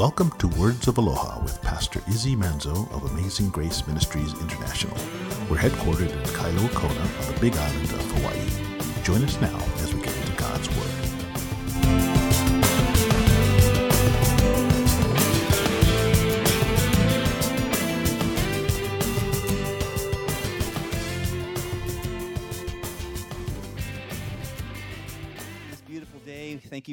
Welcome to Words of Aloha with Pastor Izzy Manzo of Amazing Grace Ministries International. We're headquartered in Kailua Kona on the Big Island of Hawaii. Join us now as we get into God's Word.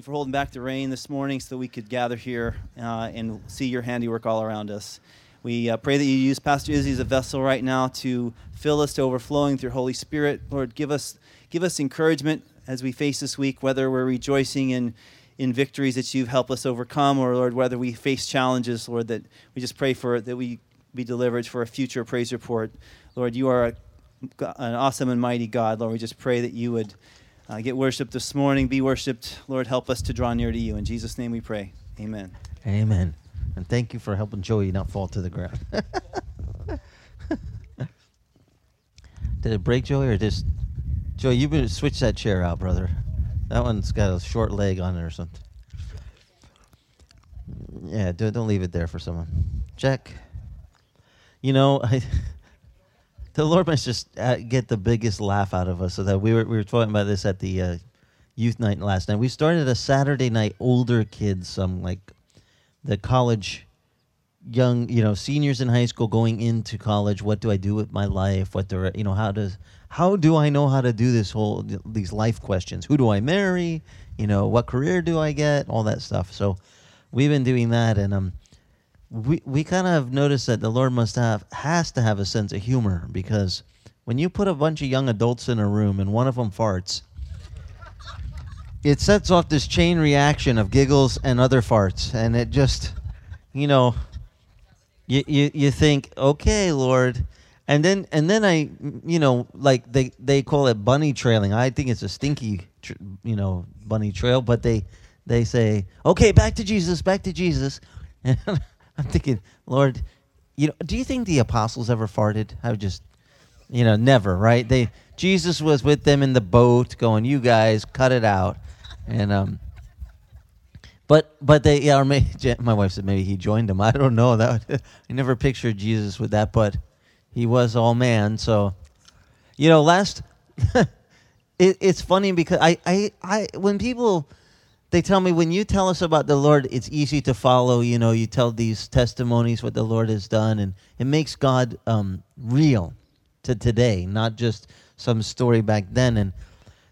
For holding back the rain this morning so that we could gather here uh, and see your handiwork all around us. We uh, pray that you use Pastor Izzy as a vessel right now to fill us to overflowing through Holy Spirit. Lord, give us give us encouragement as we face this week, whether we're rejoicing in in victories that you've helped us overcome, or Lord, whether we face challenges, Lord, that we just pray for that we be delivered for a future praise report. Lord, you are a, an awesome and mighty God. Lord, we just pray that you would uh, get worshiped this morning, be worshiped. Lord, help us to draw near to you. In Jesus' name we pray. Amen. Amen. And thank you for helping Joey not fall to the ground. Did it break, Joey, or just Joey? You better switch that chair out, brother. That one's got a short leg on it or something. Yeah, don't don't leave it there for someone. Check. You know, I, the Lord must just uh, get the biggest laugh out of us. So that we were we were talking about this at the uh, youth night last night. We started a Saturday night older kids, some like the college young you know seniors in high school going into college what do i do with my life what do I, you know how does how do i know how to do this whole these life questions who do i marry you know what career do i get all that stuff so we've been doing that and um we we kind of noticed that the lord must have has to have a sense of humor because when you put a bunch of young adults in a room and one of them farts it sets off this chain reaction of giggles and other farts. And it just you know you, you you think okay lord. And then and then i you know like they they call it bunny trailing. I think it's a stinky tr- you know bunny trail but they they say okay back to jesus back to jesus i'm thinking lord you know do you think the apostles ever farted? I would just you know never right? They jesus was with them in the boat going you guys cut it out. And um but but they yeah or maybe my wife said maybe he joined them. I don't know. That would, i never pictured jesus with that but he was all man. So you know last it, it's funny because I, I i when people they tell me when you tell us about the lord it's easy to follow you know you tell these testimonies what the lord has done and it makes god um, real to today not just some story back then and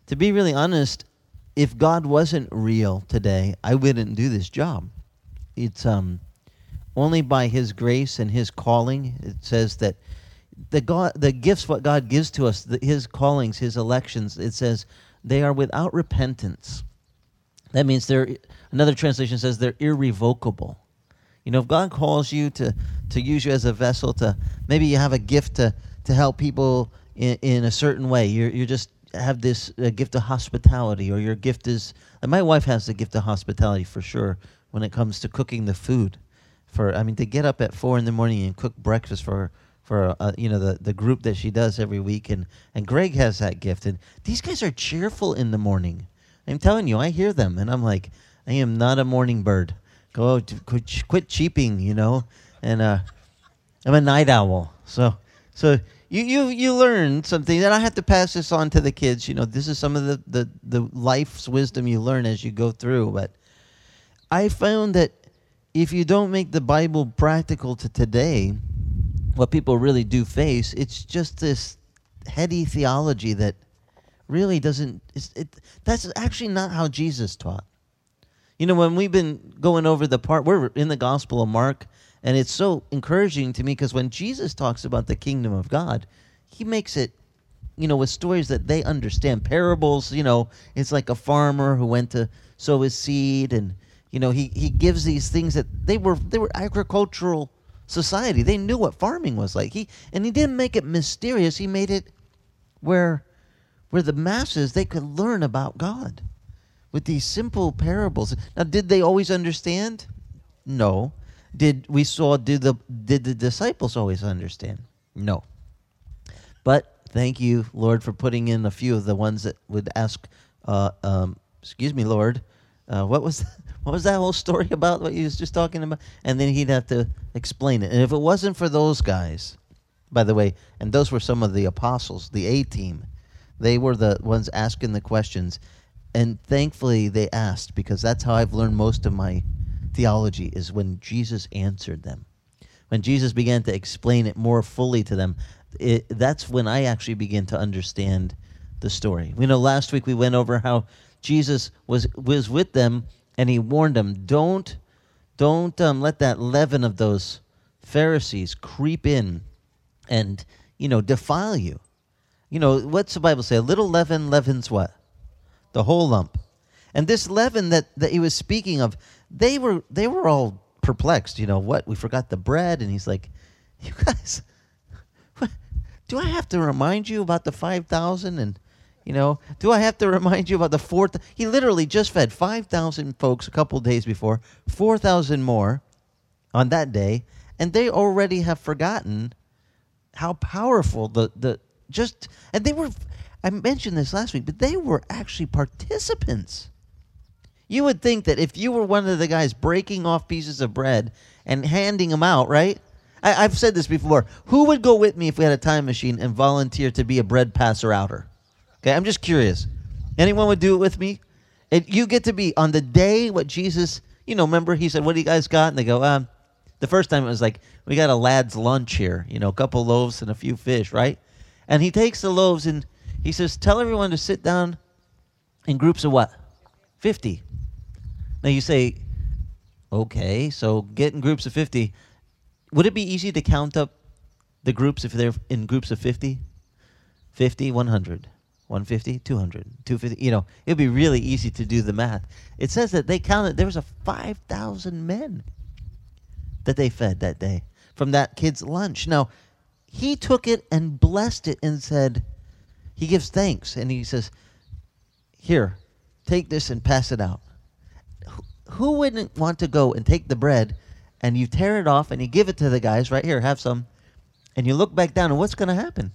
to be really honest if God wasn't real today, I wouldn't do this job. It's um, only by His grace and His calling. It says that the God, the gifts, what God gives to us, the, His callings, His elections. It says they are without repentance. That means they're. Another translation says they're irrevocable. You know, if God calls you to to use you as a vessel to maybe you have a gift to to help people in, in a certain way, you're you're just have this uh, gift of hospitality or your gift is my wife has the gift of hospitality for sure when it comes to cooking the food for i mean to get up at four in the morning and cook breakfast for for uh, you know the, the group that she does every week and and greg has that gift and these guys are cheerful in the morning i'm telling you i hear them and i'm like i am not a morning bird. Go quit, quit cheaping you know and uh i'm a night owl. So so you you you learn something and i have to pass this on to the kids you know this is some of the the, the life's wisdom you learn as you go through but i found that if you don't make the bible practical to today what people really do face it's just this heady theology that really doesn't it, that's actually not how jesus taught you know when we've been going over the part we're in the gospel of mark and it's so encouraging to me because when Jesus talks about the kingdom of God, he makes it, you know, with stories that they understand. Parables, you know, it's like a farmer who went to sow his seed and you know, he, he gives these things that they were they were agricultural society. They knew what farming was like. He and he didn't make it mysterious. He made it where where the masses they could learn about God with these simple parables. Now, did they always understand? No did we saw did the did the disciples always understand no but thank you lord for putting in a few of the ones that would ask uh, um, excuse me lord uh, what was what was that whole story about? What you was just talking about? And then he'd have to explain it. And if it wasn't for those guys, by the way, and those were some of the apostles, the A team, they were the ones asking the questions. And thankfully, they asked because that's how I've learned most of my theology is when Jesus answered them. When Jesus began to explain it more fully to them, it, that's when I actually began to understand the story. We know last week we went over how Jesus was was with them and he warned them, don't don't um, let that leaven of those Pharisees creep in and you know defile you. You know what's the Bible say? A little leaven leavens what? The whole lump. And this leaven that, that he was speaking of, they were they were all perplexed. You know what? We forgot the bread, and he's like, "You guys, what, do I have to remind you about the five thousand and you know, do I have to remind you about the fourth? He literally just fed 5,000 folks a couple days before, 4,000 more on that day, and they already have forgotten how powerful the, the just, and they were, I mentioned this last week, but they were actually participants. You would think that if you were one of the guys breaking off pieces of bread and handing them out, right? I, have said this before. Who would go with me if we had a time machine and volunteer to be a bread passer outer? Okay, I'm just curious. Anyone would do it with me? And you get to be on the day what Jesus, you know, remember he said, What do you guys got? And they go, um, the first time it was like, We got a lad's lunch here, you know, a couple loaves and a few fish, right? And he takes the loaves and he says, Tell everyone to sit down in groups of what? 50. Now you say, Okay, so get in groups of 50. Would it be easy to count up the groups if they're in groups of 50? 50, 100. 150, 200, 250. You know, it'd be really easy to do the math. It says that they counted, there was a 5,000 men that they fed that day from that kid's lunch. Now, he took it and blessed it and said, he gives thanks and he says, Here, take this and pass it out. Who wouldn't want to go and take the bread and you tear it off and you give it to the guys right here, have some, and you look back down and what's going to happen?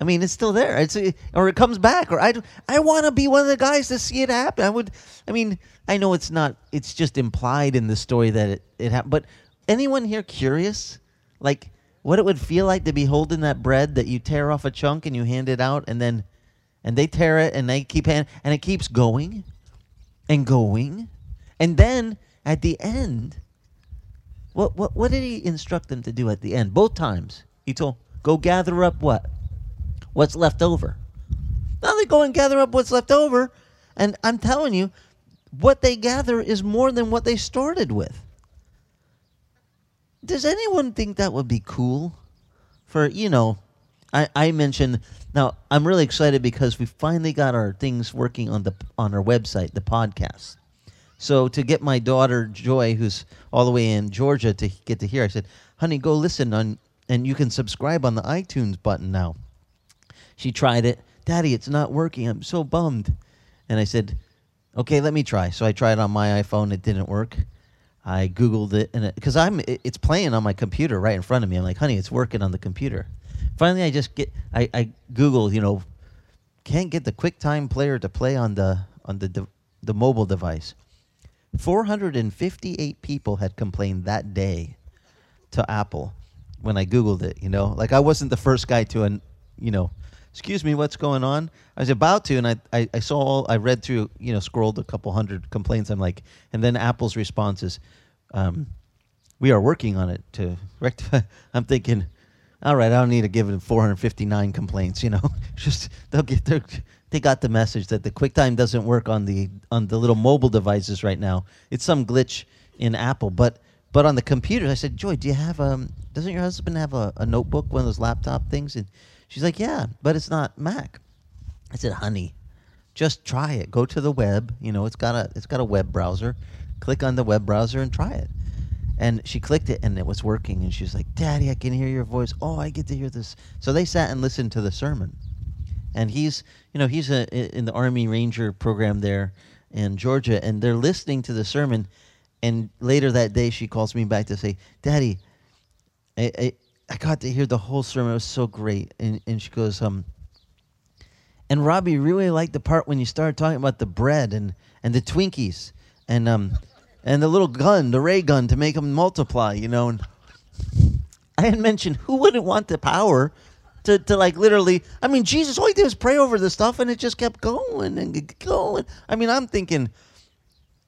I mean, it's still there. It's or it comes back. Or I, I want to be one of the guys to see it happen. I would. I mean, I know it's not. It's just implied in the story that it it happened. But anyone here curious, like what it would feel like to be holding that bread that you tear off a chunk and you hand it out, and then, and they tear it and they keep hand, and it keeps going, and going, and then at the end, what what what did he instruct them to do at the end? Both times he told, "Go gather up what." what's left over. Now they go and gather up what's left over, and I'm telling you, what they gather is more than what they started with. Does anyone think that would be cool? For, you know, I, I mentioned now I'm really excited because we finally got our things working on the on our website, the podcast. So to get my daughter Joy, who's all the way in Georgia, to get to hear, I said, "Honey, go listen on, and you can subscribe on the iTunes button now." She tried it. Daddy, it's not working. I'm so bummed. And I said, okay, let me try. So I tried on my iPhone. It didn't work. I Googled it, and because I'm, it, it's playing on my computer right in front of me. I'm like, honey, it's working on the computer. Finally, I just get, I, I Google, you know, can't get the QuickTime player to play on the on the de- the mobile device. 458 people had complained that day to Apple when I Googled it. You know, like I wasn't the first guy to, an, you know, excuse me, what's going on? I was about to, and I, I, I, saw all, I read through, you know, scrolled a couple hundred complaints. I'm like, and then Apple's response is, um, we are working on it to rectify. I'm thinking, all right, I don't need to give them 459 complaints, you know, just they'll get their, they got the message that the QuickTime doesn't work on the, on the little mobile devices right now. It's some glitch in Apple, but, but on the computer, I said, Joy, do you have, um, doesn't your husband have a, a notebook, one of those laptop things? And She's like, yeah, but it's not Mac. I said, honey, just try it. Go to the web. You know, it's got a it's got a web browser. Click on the web browser and try it. And she clicked it and it was working. And she's like, Daddy, I can hear your voice. Oh, I get to hear this. So they sat and listened to the sermon. And he's, you know, he's a, in the Army Ranger program there in Georgia, and they're listening to the sermon. And later that day, she calls me back to say, Daddy, I got to hear the whole sermon. It was so great. And, and she goes, um, And Robbie really liked the part when you started talking about the bread and, and the Twinkies and um and the little gun, the ray gun to make them multiply, you know. And I had mentioned who wouldn't want the power to, to like literally. I mean, Jesus, all he did was pray over the stuff, and it just kept going and going. I mean, I'm thinking,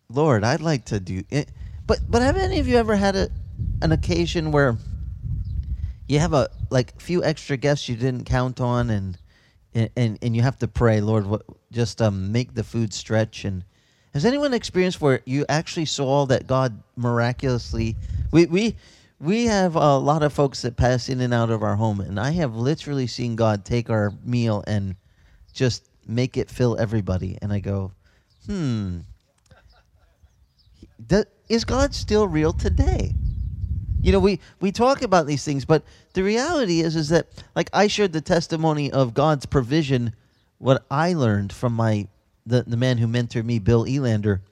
Lord, I'd like to do it. But but have any of you ever had a an occasion where you have a like few extra guests you didn't count on, and and and you have to pray, Lord, what just um make the food stretch and. Has anyone experienced where you actually saw that God miraculously? We we we have a lot of folks that pass in and out of our home, and I have literally seen God take our meal and just make it fill everybody. And I go, hmm, is God still real today? You know, we, we talk about these things, but the reality is is that like I shared the testimony of God's provision, what I learned from my the, the man who mentored me, Bill Elander,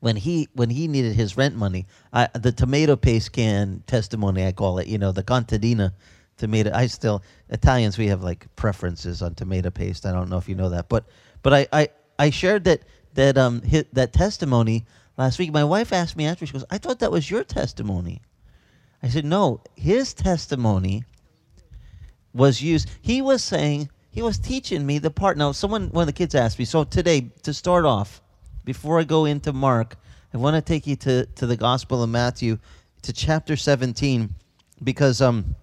when he when he needed his rent money, I, the tomato paste can testimony I call it. You know, the contadina tomato. I still Italians we have like preferences on tomato paste. I don't know if you know that, but but I I, I shared that that um hit that testimony last week. My wife asked me after she goes, I thought that was your testimony. I said no, his testimony was used. He was saying he was teaching me the part. Now, someone one of the kids asked me. So today, to start off, before I go into Mark, I want to take you to to the Gospel of Matthew, to chapter seventeen, because um,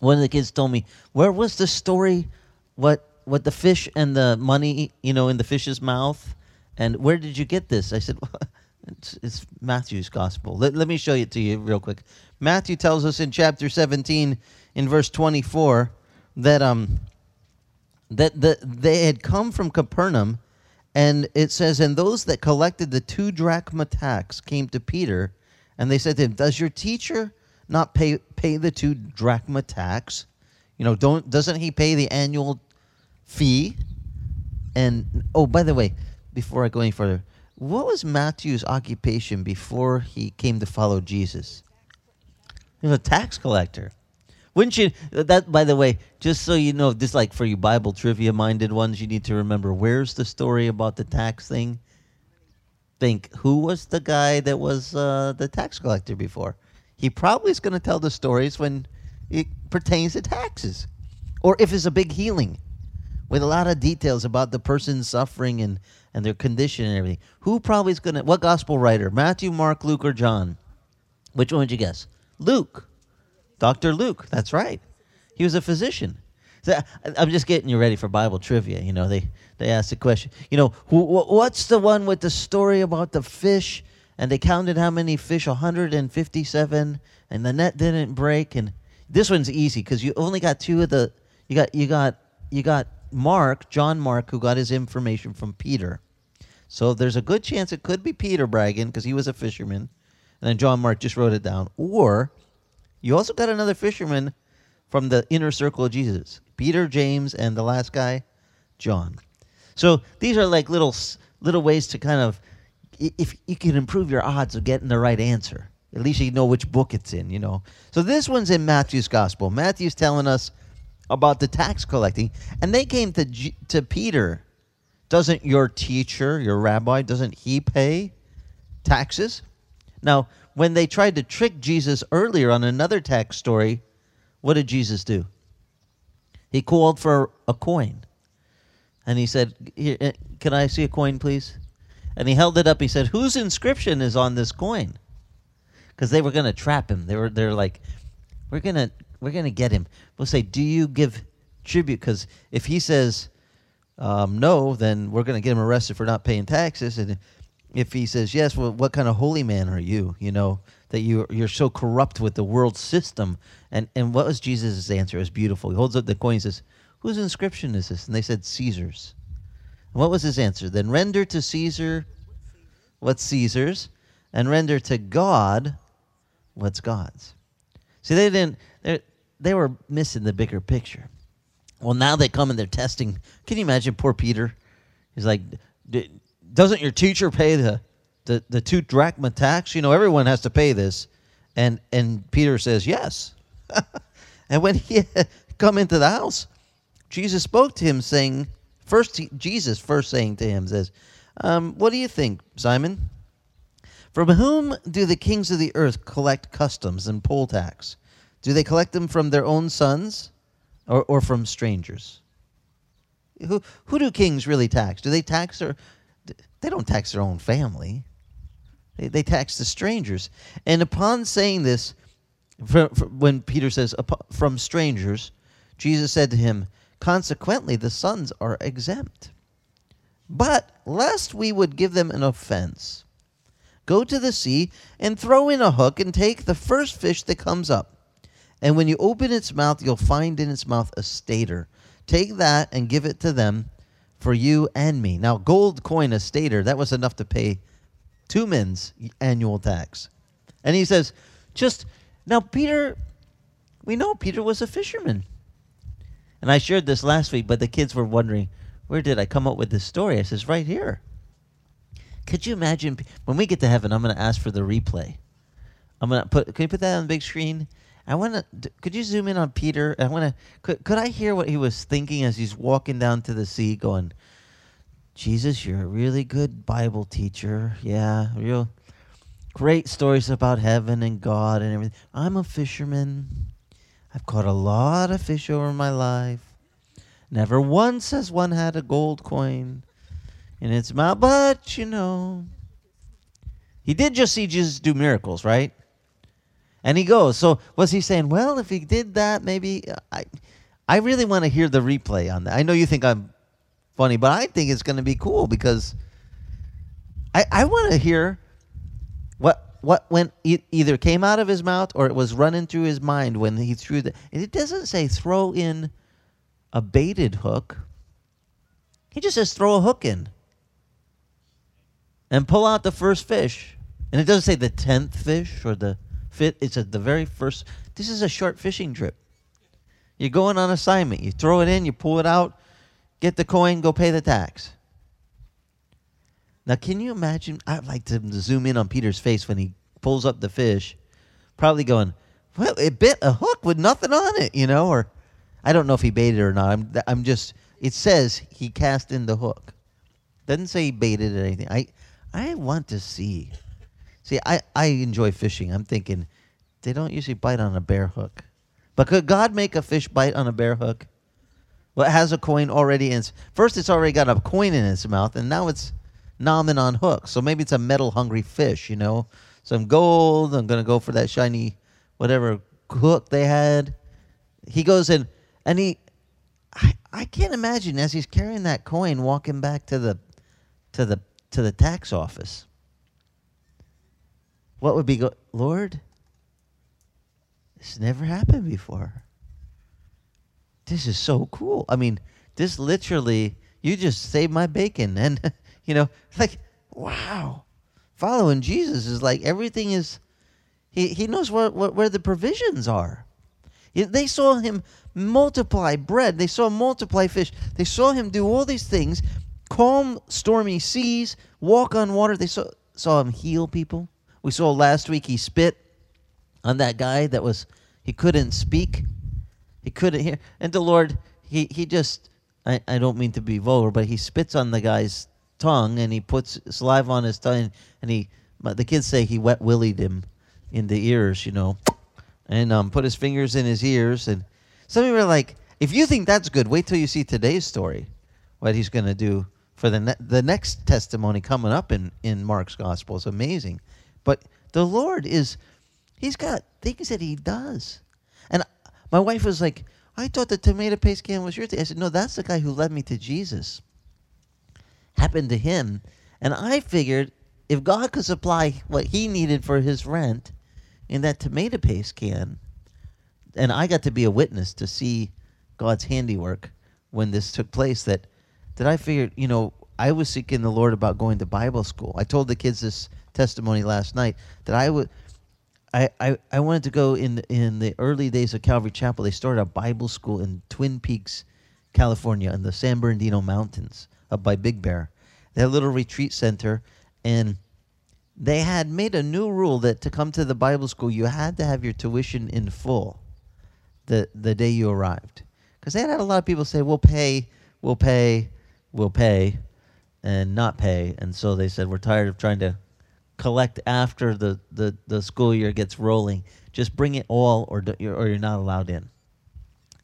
one of the kids told me where was the story, what what the fish and the money, you know, in the fish's mouth, and where did you get this? I said. It's, it's Matthew's gospel. Let, let me show it to you real quick. Matthew tells us in chapter 17, in verse 24, that um, that the, they had come from Capernaum, and it says, And those that collected the two drachma tax came to Peter, and they said to him, Does your teacher not pay, pay the two drachma tax? You know, don't doesn't he pay the annual fee? And oh, by the way, before I go any further, what was Matthew's occupation before he came to follow Jesus? He a tax collector. Wouldn't you? That, by the way, just so you know, this like for you Bible trivia minded ones, you need to remember where's the story about the tax thing. Think who was the guy that was uh, the tax collector before? He probably is going to tell the stories when it pertains to taxes, or if it's a big healing, with a lot of details about the person suffering and and their condition and everything. Who probably is going to? What gospel writer? Matthew, Mark, Luke, or John? Which one would you guess? Luke. Dr. Luke. That's right. He was a physician. So I'm just getting you ready for Bible trivia. You know, they they asked the question. You know, wh- what's the one with the story about the fish? And they counted how many fish? 157, and the net didn't break. And this one's easy because you only got two of the. You got you got you got Mark, John Mark, who got his information from Peter. So there's a good chance it could be Peter bragging because he was a fisherman, and then John Mark just wrote it down. Or you also got another fisherman from the inner circle of Jesus Peter, James, and the last guy, John. So these are like little, little ways to kind of, if you can improve your odds of getting the right answer, at least you know which book it's in, you know. So this one's in Matthew's gospel. Matthew's telling us about the tax collecting, and they came to, J- to Peter. Doesn't your teacher, your rabbi, doesn't he pay taxes? Now, when they tried to trick Jesus earlier on another tax story, what did Jesus do? He called for a coin. And he said, "Here, eh, Can I see a coin, please? And he held it up. He said, Whose inscription is on this coin? Because they were going to trap him. They were they're like, We're going to we're gonna get him. We'll say, Do you give tribute? Because if he says um, no, then we're going to get him arrested for not paying taxes. And if he says yes, well, what kind of holy man are you? You know that you you're so corrupt with the world system. And and what was Jesus' answer? It was beautiful. He holds up the coin. and says, "Whose inscription is this?" And they said, "Caesar's." And what was his answer? Then render to Caesar what's Caesar's, and render to God what's God's. See, they didn't. They they were missing the bigger picture. Well, now they come and they're testing. Can you imagine poor Peter? He's like, "D- doesn't your teacher pay the, the, the two drachma tax? You know, everyone has to pay this. And, and Peter says, yes. and when he had come into the house, Jesus spoke to him, saying, First, Jesus first saying to him says, um, "What do you think, Simon? From whom do the kings of the earth collect customs and poll tax? Do they collect them from their own sons, or, or from strangers? Who who do kings really tax? Do they tax their? They don't tax their own family. They, they tax the strangers. And upon saying this, for, for, when Peter says from strangers, Jesus said to him, Consequently, the sons are exempt. But lest we would give them an offense, go to the sea and throw in a hook and take the first fish that comes up. And when you open its mouth, you'll find in its mouth a stater. Take that and give it to them for you and me. Now, gold coin, a stater, that was enough to pay two men's annual tax. And he says, just now, Peter, we know Peter was a fisherman. And I shared this last week, but the kids were wondering, where did I come up with this story? I says, right here. Could you imagine when we get to heaven? I'm going to ask for the replay. I'm going to put. Can you put that on the big screen? I want to. Could you zoom in on Peter? I want to. Could Could I hear what he was thinking as he's walking down to the sea, going, "Jesus, you're a really good Bible teacher. Yeah, real great stories about heaven and God and everything. I'm a fisherman. I've caught a lot of fish over my life. Never once has one had a gold coin in its mouth, but you know, he did just see Jesus do miracles, right? And he goes. So was he saying, well, if he did that, maybe uh, I, I really want to hear the replay on that. I know you think I'm funny, but I think it's going to be cool because I, I want to hear what what went e- either came out of his mouth or it was running through his mind when he threw the. It doesn't say throw in a baited hook. He just says throw a hook in and pull out the first fish. And it doesn't say the tenth fish or the fifth. It's at the very first. This is a short fishing trip. You're going on assignment. You throw it in, you pull it out, get the coin, go pay the tax. Now, can you imagine? I'd like to zoom in on Peter's face when he pulls up the fish, probably going, "Well, it bit a hook with nothing on it," you know, or I don't know if he baited it or not. I'm, I'm just. It says he cast in the hook. Doesn't say he baited it or anything. I, I want to see. See, I, I enjoy fishing. I'm thinking, they don't usually bite on a bare hook, but could God make a fish bite on a bare hook? Well, it has a coin already in. its First, it's already got a coin in its mouth, and now it's nomin on hook. So maybe it's a metal hungry fish, you know. Some gold. I'm gonna go for that shiny whatever hook they had. He goes in and he I, I can't imagine as he's carrying that coin walking back to the to the to the tax office. What would be go Lord? This never happened before. This is so cool. I mean, this literally you just saved my bacon and You know, like, wow. Following Jesus is like everything is, he, he knows where, where the provisions are. They saw him multiply bread, they saw him multiply fish, they saw him do all these things, calm stormy seas, walk on water. They saw, saw him heal people. We saw last week he spit on that guy that was, he couldn't speak, he couldn't hear. And the Lord, he, he just, I, I don't mean to be vulgar, but he spits on the guy's tongue and he puts saliva on his tongue and he the kids say he wet willied him in the ears, you know, and um, put his fingers in his ears. And some you are like, if you think that's good, wait till you see today's story, what he's going to do for the ne- the next testimony coming up in in Mark's gospel. It's amazing, but the Lord is, he's got things that he does, and my wife was like, I thought the tomato paste can was your thing. I said, no, that's the guy who led me to Jesus happened to him. And I figured if God could supply what he needed for his rent in that tomato paste can, and I got to be a witness to see God's handiwork when this took place, that that I figured, you know, I was seeking the Lord about going to Bible school. I told the kids this testimony last night that I would. I, I, I wanted to go in in the early days of Calvary Chapel. They started a Bible school in Twin Peaks, California, in the San Bernardino Mountains up by Big Bear. A little retreat center, and they had made a new rule that to come to the Bible school, you had to have your tuition in full the, the day you arrived. Because they had had a lot of people say, we'll pay, we'll pay, we'll pay and not pay. And so they said, we're tired of trying to collect after the, the, the school year gets rolling. Just bring it all or, do, or you're not allowed in.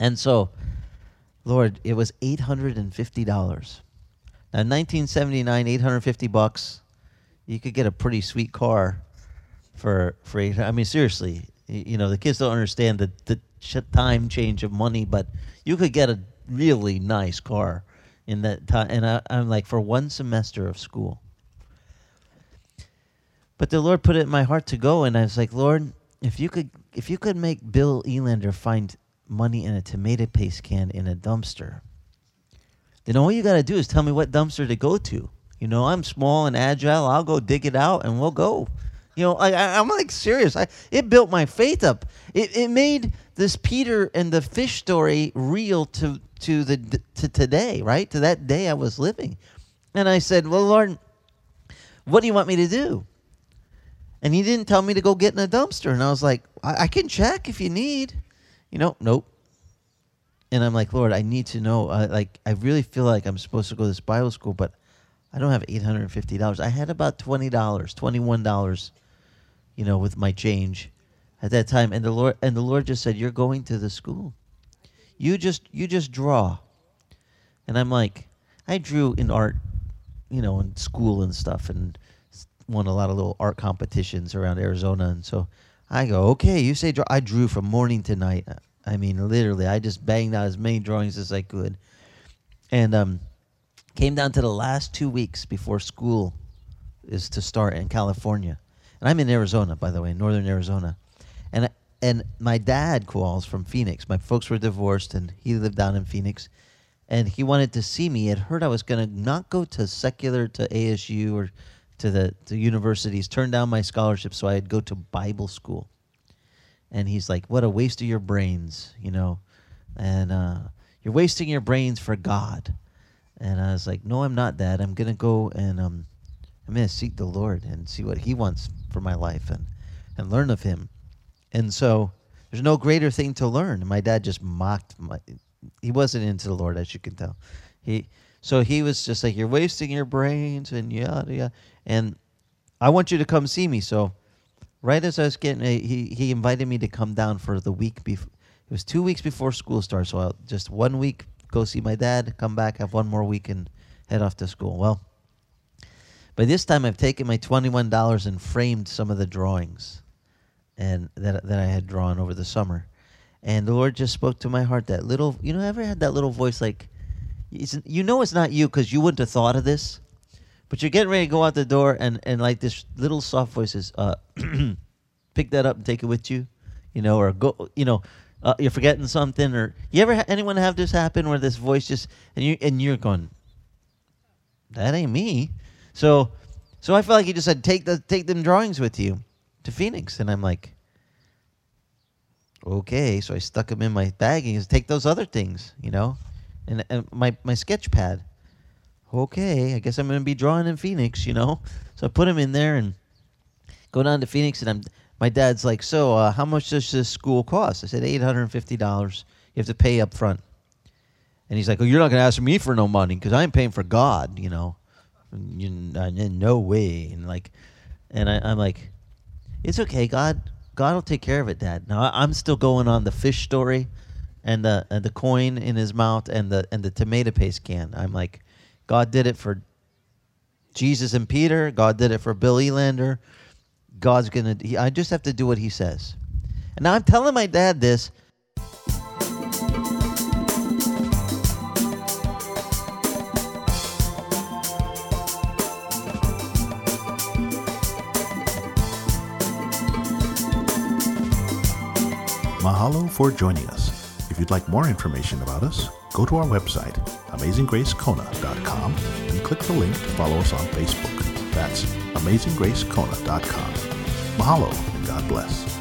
And so, Lord, it was $850. Now, in 1979, 850 bucks, you could get a pretty sweet car for for eight. I mean, seriously, you know, the kids don't understand the the time change of money, but you could get a really nice car in that time. And I, I'm like, for one semester of school. But the Lord put it in my heart to go, and I was like, Lord, if you could, if you could make Bill Elander find money in a tomato paste can in a dumpster, then all you got to do is tell me what dumpster to go to. You know, I'm small and agile. I'll go dig it out, and we'll go. You know, I, I, am like serious. I, it built my faith up. It, it made this Peter and the fish story real to to the to today, right? To that day I was living. And I said, "Well, Lord, what do you want me to do?" And he didn't tell me to go get in a dumpster. And I was like, I, I can check if you need. You know, nope. And I'm like, Lord, I need to know. Uh, like, I really feel like I'm supposed to go to this Bible school, but I don't have $850. I had about $20, $21 you know, with my change at that time. And the Lord and the Lord just said, You're going to the school. You just you just draw. And I'm like, I drew in art, you know, in school and stuff and won a lot of little art competitions around Arizona. And so I go, okay, you say draw. I drew from morning to night. I mean, literally, I just banged out as many drawings as I could. And um, came down to the last two weeks before school is to start in California. And I'm in Arizona, by the way, northern Arizona. And and my dad calls from Phoenix. My folks were divorced, and he lived down in Phoenix. And he wanted to see me. Had heard I was going to not go to secular, to ASU, or to the to universities, turned down my scholarship so I'd go to Bible school. And he's like, "What a waste of your brains, you know, and uh, you're wasting your brains for God." And I was like, "No, I'm not, that. I'm gonna go and um, I'm gonna seek the Lord and see what He wants for my life and, and learn of him. And so there's no greater thing to learn. And My dad just mocked my he wasn't into the Lord, as you can tell. He so he was just like, You're wasting your brains and yada yada and I want you to come see me. So right as I was getting uh, he he invited me to come down for the week before it was two weeks before school starts, so I'll just one week go see my dad, come back, have one more week and head off to school. Well, by this time, I've taken my twenty-one dollars and framed some of the drawings, and that that I had drawn over the summer, and the Lord just spoke to my heart. That little, you know, ever had that little voice like, you know, it's not you because you wouldn't have thought of this, but you're getting ready to go out the door, and and like this little soft voice is, uh, pick that up and take it with you, you know, or go, you know. Uh, you're forgetting something, or you ever ha- anyone have this happen where this voice just and you and you're going, that ain't me, so, so I felt like he just said, "Take the take them drawings with you to Phoenix," and I'm like, "Okay." So I stuck them in my bag and he said, "Take those other things, you know, and, and my my sketch pad." Okay, I guess I'm gonna be drawing in Phoenix, you know. So I put him in there and go down to Phoenix, and I'm. My dad's like, "So, uh, how much does this school cost?" I said, 850 dollars. You have to pay up front." And he's like, "Oh, you're not gonna ask me for no money because I'm paying for God, you know." you, no way. And like, and I, I'm like, it's okay. God, God will take care of it, Dad. Now I, am still going on the fish story, and the and the coin in his mouth, and the and the tomato paste can. I'm like, God did it for Jesus and Peter. God did it for Bill Elander. God's gonna. He, I just have to do what He says. And now I'm telling my dad this Mahalo for joining us. If you'd like more information about us, go to our website, amazinggracekona.com, and click the link to follow us on Facebook. That's amazinggracekona.com. Mahalo and God bless.